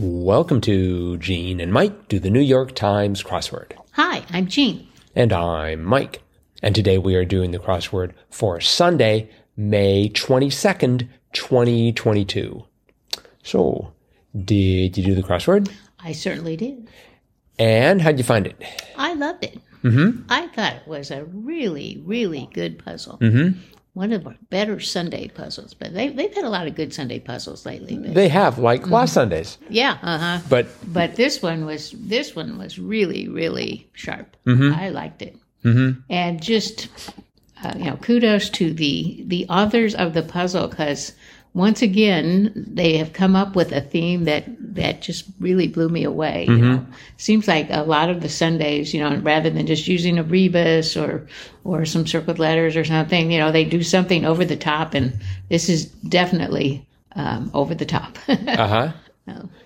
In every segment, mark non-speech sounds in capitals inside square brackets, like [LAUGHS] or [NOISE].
Welcome to Gene and Mike do the New York Times crossword. Hi, I'm Jean. And I'm Mike. And today we are doing the crossword for Sunday, May 22nd, 2022. So, did you do the crossword? I certainly did. And how'd you find it? I loved it. Mm-hmm. I thought it was a really, really good puzzle. Mm-hmm. One of the better Sunday puzzles, but they, they've had a lot of good Sunday puzzles lately. But They have, like last Sundays. yeah, uh huh. But But this one was this one was really, really sharp. Mm-hmm. I liked it, mm-hmm. and just uh, you know, kudos to the the authors of the puzzle because once again they have come up with a theme that that just really blew me away. You know, seems like a lot of the Sundays, you know, rather than just using a rebus or or some circled letters or something, you know, they do something over the top, and this is definitely um, over the top. [LAUGHS] uh huh.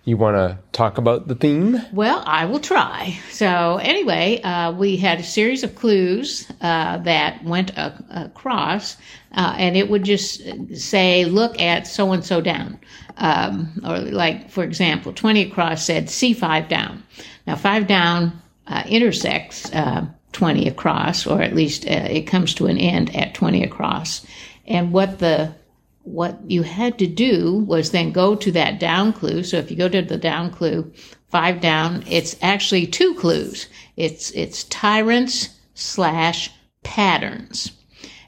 You want to talk about the theme? Well, I will try. So, anyway, uh, we had a series of clues uh, that went a- across, uh, and it would just say, look at so and so down. Um, or, like, for example, 20 across said C5 down. Now, 5 down uh, intersects uh, 20 across, or at least uh, it comes to an end at 20 across. And what the what you had to do was then go to that down clue. So if you go to the down clue, five down, it's actually two clues. It's it's tyrants slash patterns.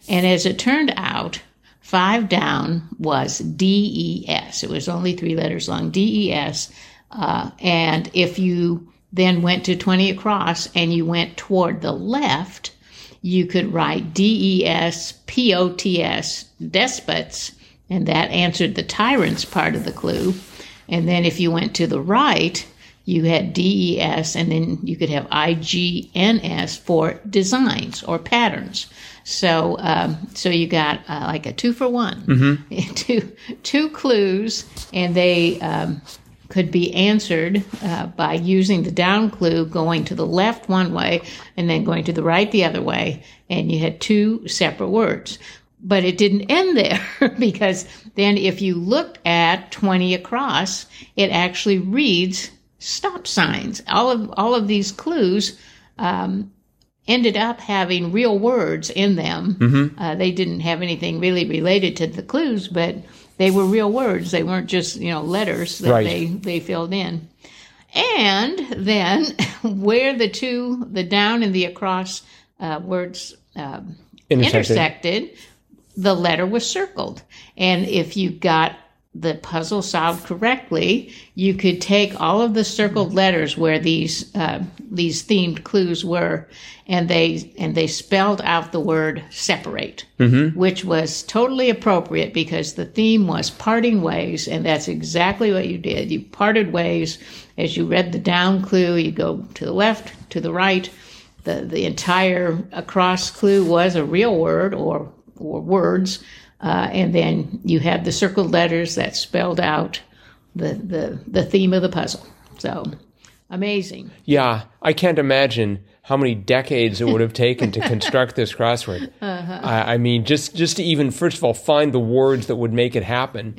And as it turned out, five down was D E S. It was only three letters long, D E S. Uh, and if you then went to 20 across and you went toward the left, you could write D E S P O T S, despots, and that answered the tyrants part of the clue. And then if you went to the right, you had D E S, and then you could have I G N S for designs or patterns. So, um, so you got uh, like a two for one, [LAUGHS] two two clues, and they um, could be answered uh, by using the down clue, going to the left one way and then going to the right the other way, and you had two separate words. But it didn't end there [LAUGHS] because then if you look at 20 across, it actually reads stop signs. All of all of these clues um, ended up having real words in them. Uh, they didn't have anything really related to the clues, but they were real words. They weren't just you know letters that Right. they they filled in. And then [LAUGHS] where the two, the down and the across uh, words um, Intersected. intersected, the letter was circled. And if you got the puzzle solved correctly, you could take all of the circled letters where these uh, these themed clues were, and they and they spelled out the word separate, which was totally appropriate because the theme was parting ways, and that's exactly what you did. You parted ways as you read the down clue. You go to the left, to the right. The the entire across clue was a real word or or words. Uh, and then you have the circled letters that spelled out the, the, the theme of the puzzle. So amazing. Yeah, I can't imagine how many decades it would have taken to [LAUGHS] construct this crossword. I, I mean, just just to even first of all find the words that would make it happen,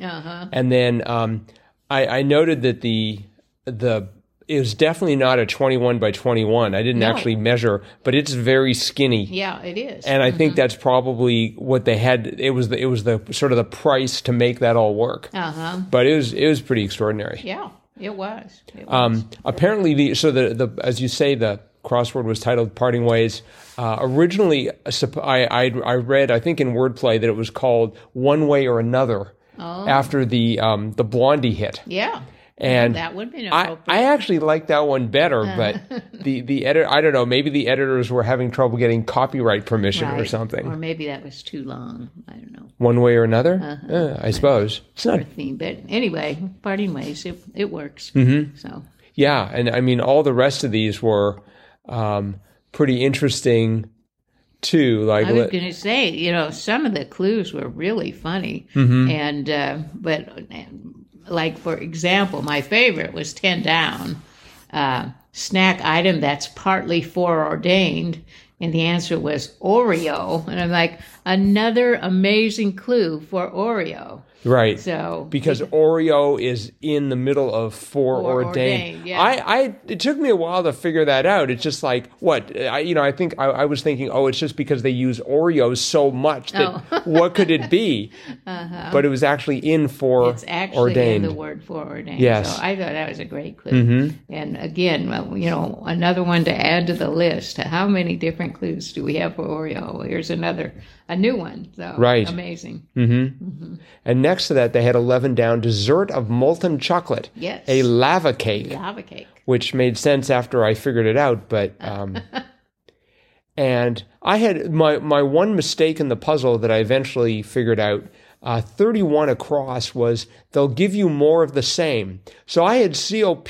and then um, I, I noted that the the it was definitely not a twenty one by twenty one. I didn't No. actually measure, but it's very skinny. Yeah, it is. And I think that's probably what they had. It was the, it was the sort of the price to make that all work. Uh huh. But it was it was pretty extraordinary. Yeah, it was. It was. Um, apparently, the so the, the as you say, the crossword was titled "Parting Ways." Uh, originally, uh, I, I I read I think in Wordplay that it was called "One Way or Another" after the um, the Blondie hit, yeah. And that would be I, appropriate. I actually like that one better, [LAUGHS] but the the edit I don't know maybe the editors were having trouble getting copyright permission or something. Or maybe that was too long. I don't know. One way or another, Uh, I suppose it's not theme. But anyway, parting ways, it, it works. Mm-hmm. So, Yeah, and I mean all the rest of these were um, pretty interesting too. Like I was going to say, you know, some of the clues were really funny, Mm-hmm. and uh, but like for example, my favorite was ten down, uh, snack item that's partly foreordained, and the answer was Oreo, and I'm like, another amazing clue for Oreo. Right. So because Oreo is in the middle of foreordained. Foreordained, yeah. I, I, it took me a while to figure that out. It's just like what I, you know. I think I, I was thinking, oh, it's just because they use Oreos so much that Oh. [LAUGHS] what could it be? Uh-huh. But it was actually in for Uh-huh. it's actually ordained. in the word foreordained. Yes. So I thought that was a great clue. Mm-hmm. And again, well, you know, another one to add to the list. How many different clues do we have for Oreo? Here's another, a new one. So Right. amazing. Mm-hmm. Mm-hmm. and next to that, they had eleven down dessert of molten chocolate, Yes. a lava cake. Lava cake. which made sense after I figured it out. But um, [LAUGHS] and I had my my one mistake in the puzzle that I eventually figured out. Uh, 31 across was they'll give you more of the same. So I had COP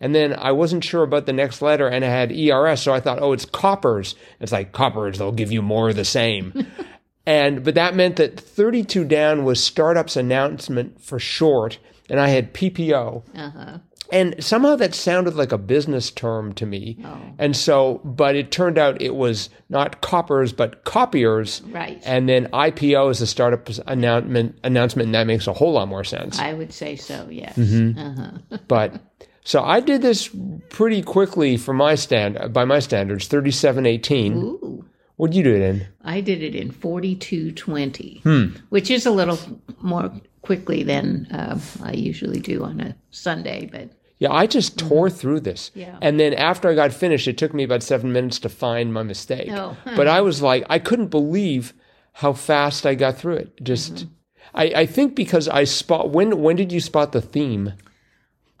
and then I wasn't sure about the next letter and I had ERS. So I thought, oh, it's coppers. It's like coppers, they'll give you more of the same. [LAUGHS] and, but that meant that 32 down was startup's announcement for short and I had PPO. Uh-huh. And somehow that sounded like a business term to me. Oh. And so, but it turned out it was not coppers, but copiers. Right. And then IPO is a startup announcement, announcement, and that makes a whole lot more sense. I would say so, yes. Mm-hmm. Uh-huh. [LAUGHS] but so I did this pretty quickly for my stand, by my standards, 3718. Ooh. What'd you do it in? I did it in 4220, Hmm. which is a little more quickly than uh, I usually do on a Sunday, but Yeah, I just tore through this. Mm-hmm. Yeah. And then after I got finished, it took me about seven minutes to find my mistake. Oh. But I was like, I couldn't believe how fast I got through it. Just, Mm-hmm. I, I think because I spot, when, when did you spot the theme?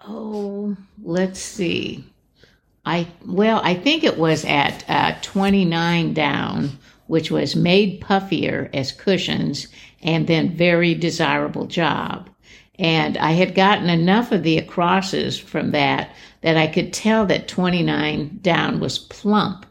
Oh, let's see. I well, I think it was at uh, 29 down, which was made puffier as cushions and then very desirable job. And I had gotten enough of the acrosses from that that I could tell that 29 down was plump.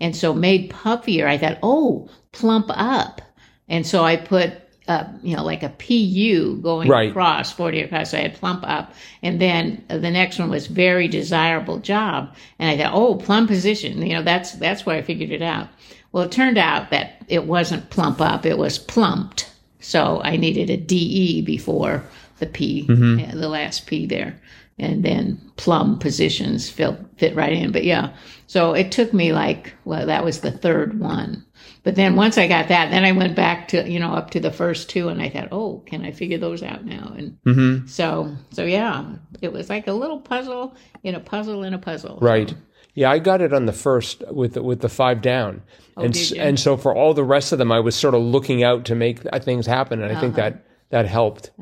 And so made puffier, I thought, oh, plump up. And so I put, uh, you know, like a PU going Right. across, 40 across. So I had plump up. And then the next one was very desirable job. And I thought, oh, plump position. You know, that's, that's where I figured it out. Well, it turned out that it wasn't plump up, it was plumped. So I needed a DE before the P, uh, the last P there. And then plum positions fit, fit right in. But yeah, so it took me like, well, that was the third one. But then once I got that, then I went back to, you know, up to the first two and I thought, oh, can I figure those out now? And Mm-hmm. so, so yeah, it was like a little puzzle in a puzzle in a puzzle. Right. Yeah, I got it on the first with the, with the five down, and Oh, you? and so for all the rest of them, I was sort of looking out to make things happen, and I think Uh-huh. that that helped.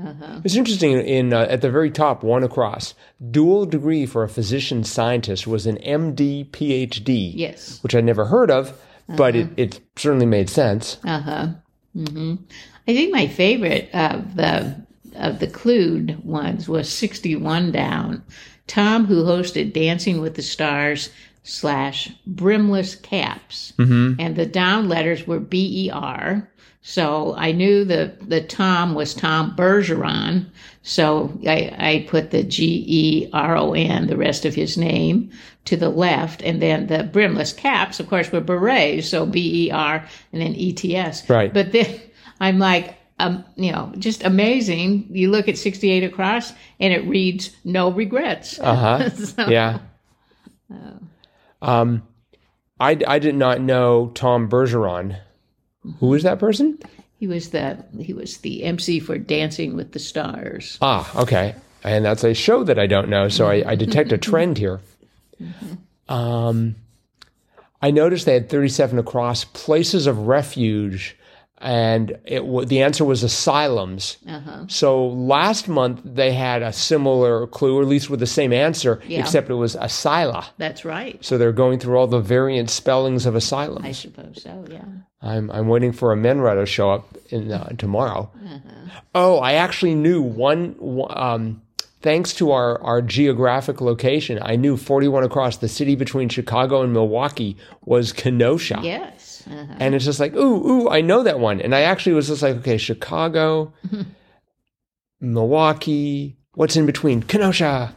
It's interesting. In uh, at the very top, one across, dual degree for a physician scientist was an MD PhD. Yes. which I'd never heard of, but Uh-huh. it, it certainly made sense. Uh huh. hmm I think my favorite of the of the clued ones was sixty one down. Tom, who hosted Dancing with the Stars slash Brimless Caps, and the down letters were B E R. So I knew the the Tom was Tom Bergeron. So I, I put the G E R O N, the rest of his name, to the left, and then the brimless caps, of course, were berets. So B E R and then E T S. Right. But then [LAUGHS] I'm like, um, you know, just amazing. You look at 68 across, and it reads no regrets. Uh huh. [LAUGHS] So- yeah. Um, I I did not know Tom Bergeron. Who is that person? He was the he was the MC for Dancing with the Stars. Ah, okay. And that's a show that I don't know, so I, I detect a [LAUGHS] trend here. Um, I noticed they had 37 across places of refuge, and it w- the answer was asylums. Uh-huh. So last month they had a similar clue, or at least with the same answer, Yeah. except it was asyla. That's right. So they're going through all the variant spellings of asylum. I suppose so. Yeah. I'm I'm waiting for a Menra to show up in uh, tomorrow. Oh, I actually knew one. one, Um, thanks to our our geographic location, I knew 41 across the city between Chicago and Milwaukee was Kenosha. Yes. Uh-huh. And it's just like, ooh, ooh, I know that one. And I actually was just like, okay, Chicago, [LAUGHS] Milwaukee, what's in between? Kenosha.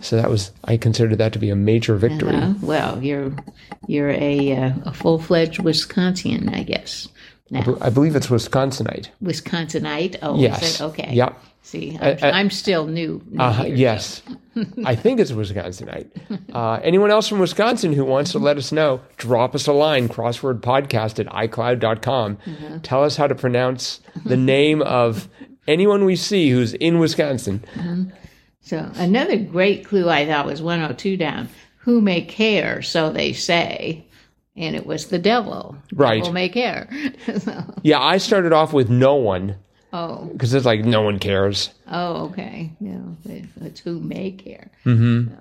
So that was, I considered that to be a major victory. Uh-huh. Well, you're you're a uh, a full fledged Wisconsin, I guess. now? I believe it's Wisconsinite. Wisconsinite. Oh, Yes. is it? Okay. Yep. See, I'm, I- I'm still new. new Uh, here, yes. [LAUGHS] I think it's Wisconsinite. Uh, anyone else from Wisconsin who wants to let us know, drop us a line, crosswordpodcast at iCloud.com. Mm-hmm. Tell us how to pronounce the name of anyone we see who's in Wisconsin. So another great clue I thought was 102 down. Who may care, so they say. And it was the devil. Right. Who may care. [LAUGHS] So- Yeah, I started off with no one oh, because it's like no one cares. oh, okay. Yeah, it's who may care. Mm-hmm.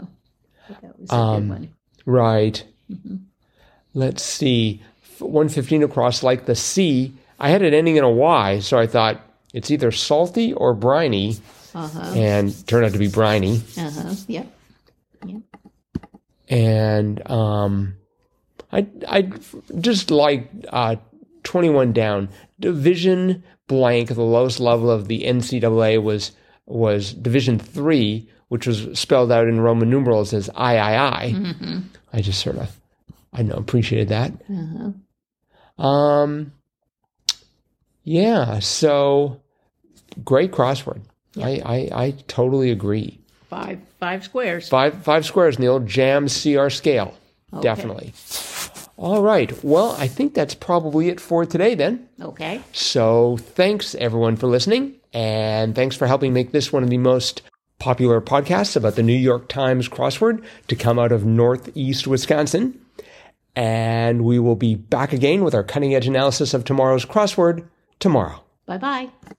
But that was a Um, good one. Right. Let's see. 115 across, like the C. I had it ending in a Y, so I thought it's either salty or briny, Uh-huh. and turned out to be briny. Uh-huh. Yep. Yep. And um, I I just like uh, 21 down. Division blank, the lowest level of the NCAA was was Division three, which was spelled out in Roman numerals as I I I. I just sort of I know appreciated that. Uh-huh. Um, yeah. So great crossword. I, I I totally agree. Five five squares. Five five squares old Jam CR scale. Definitely. All right. Well, I think that's probably it for today then. Okay. So thanks everyone for listening, and thanks for helping make this one of the most popular podcasts about the New York Times crossword to come out of Northeast Wisconsin. And we will be back again with our cutting edge analysis of tomorrow's crossword tomorrow. Bye bye.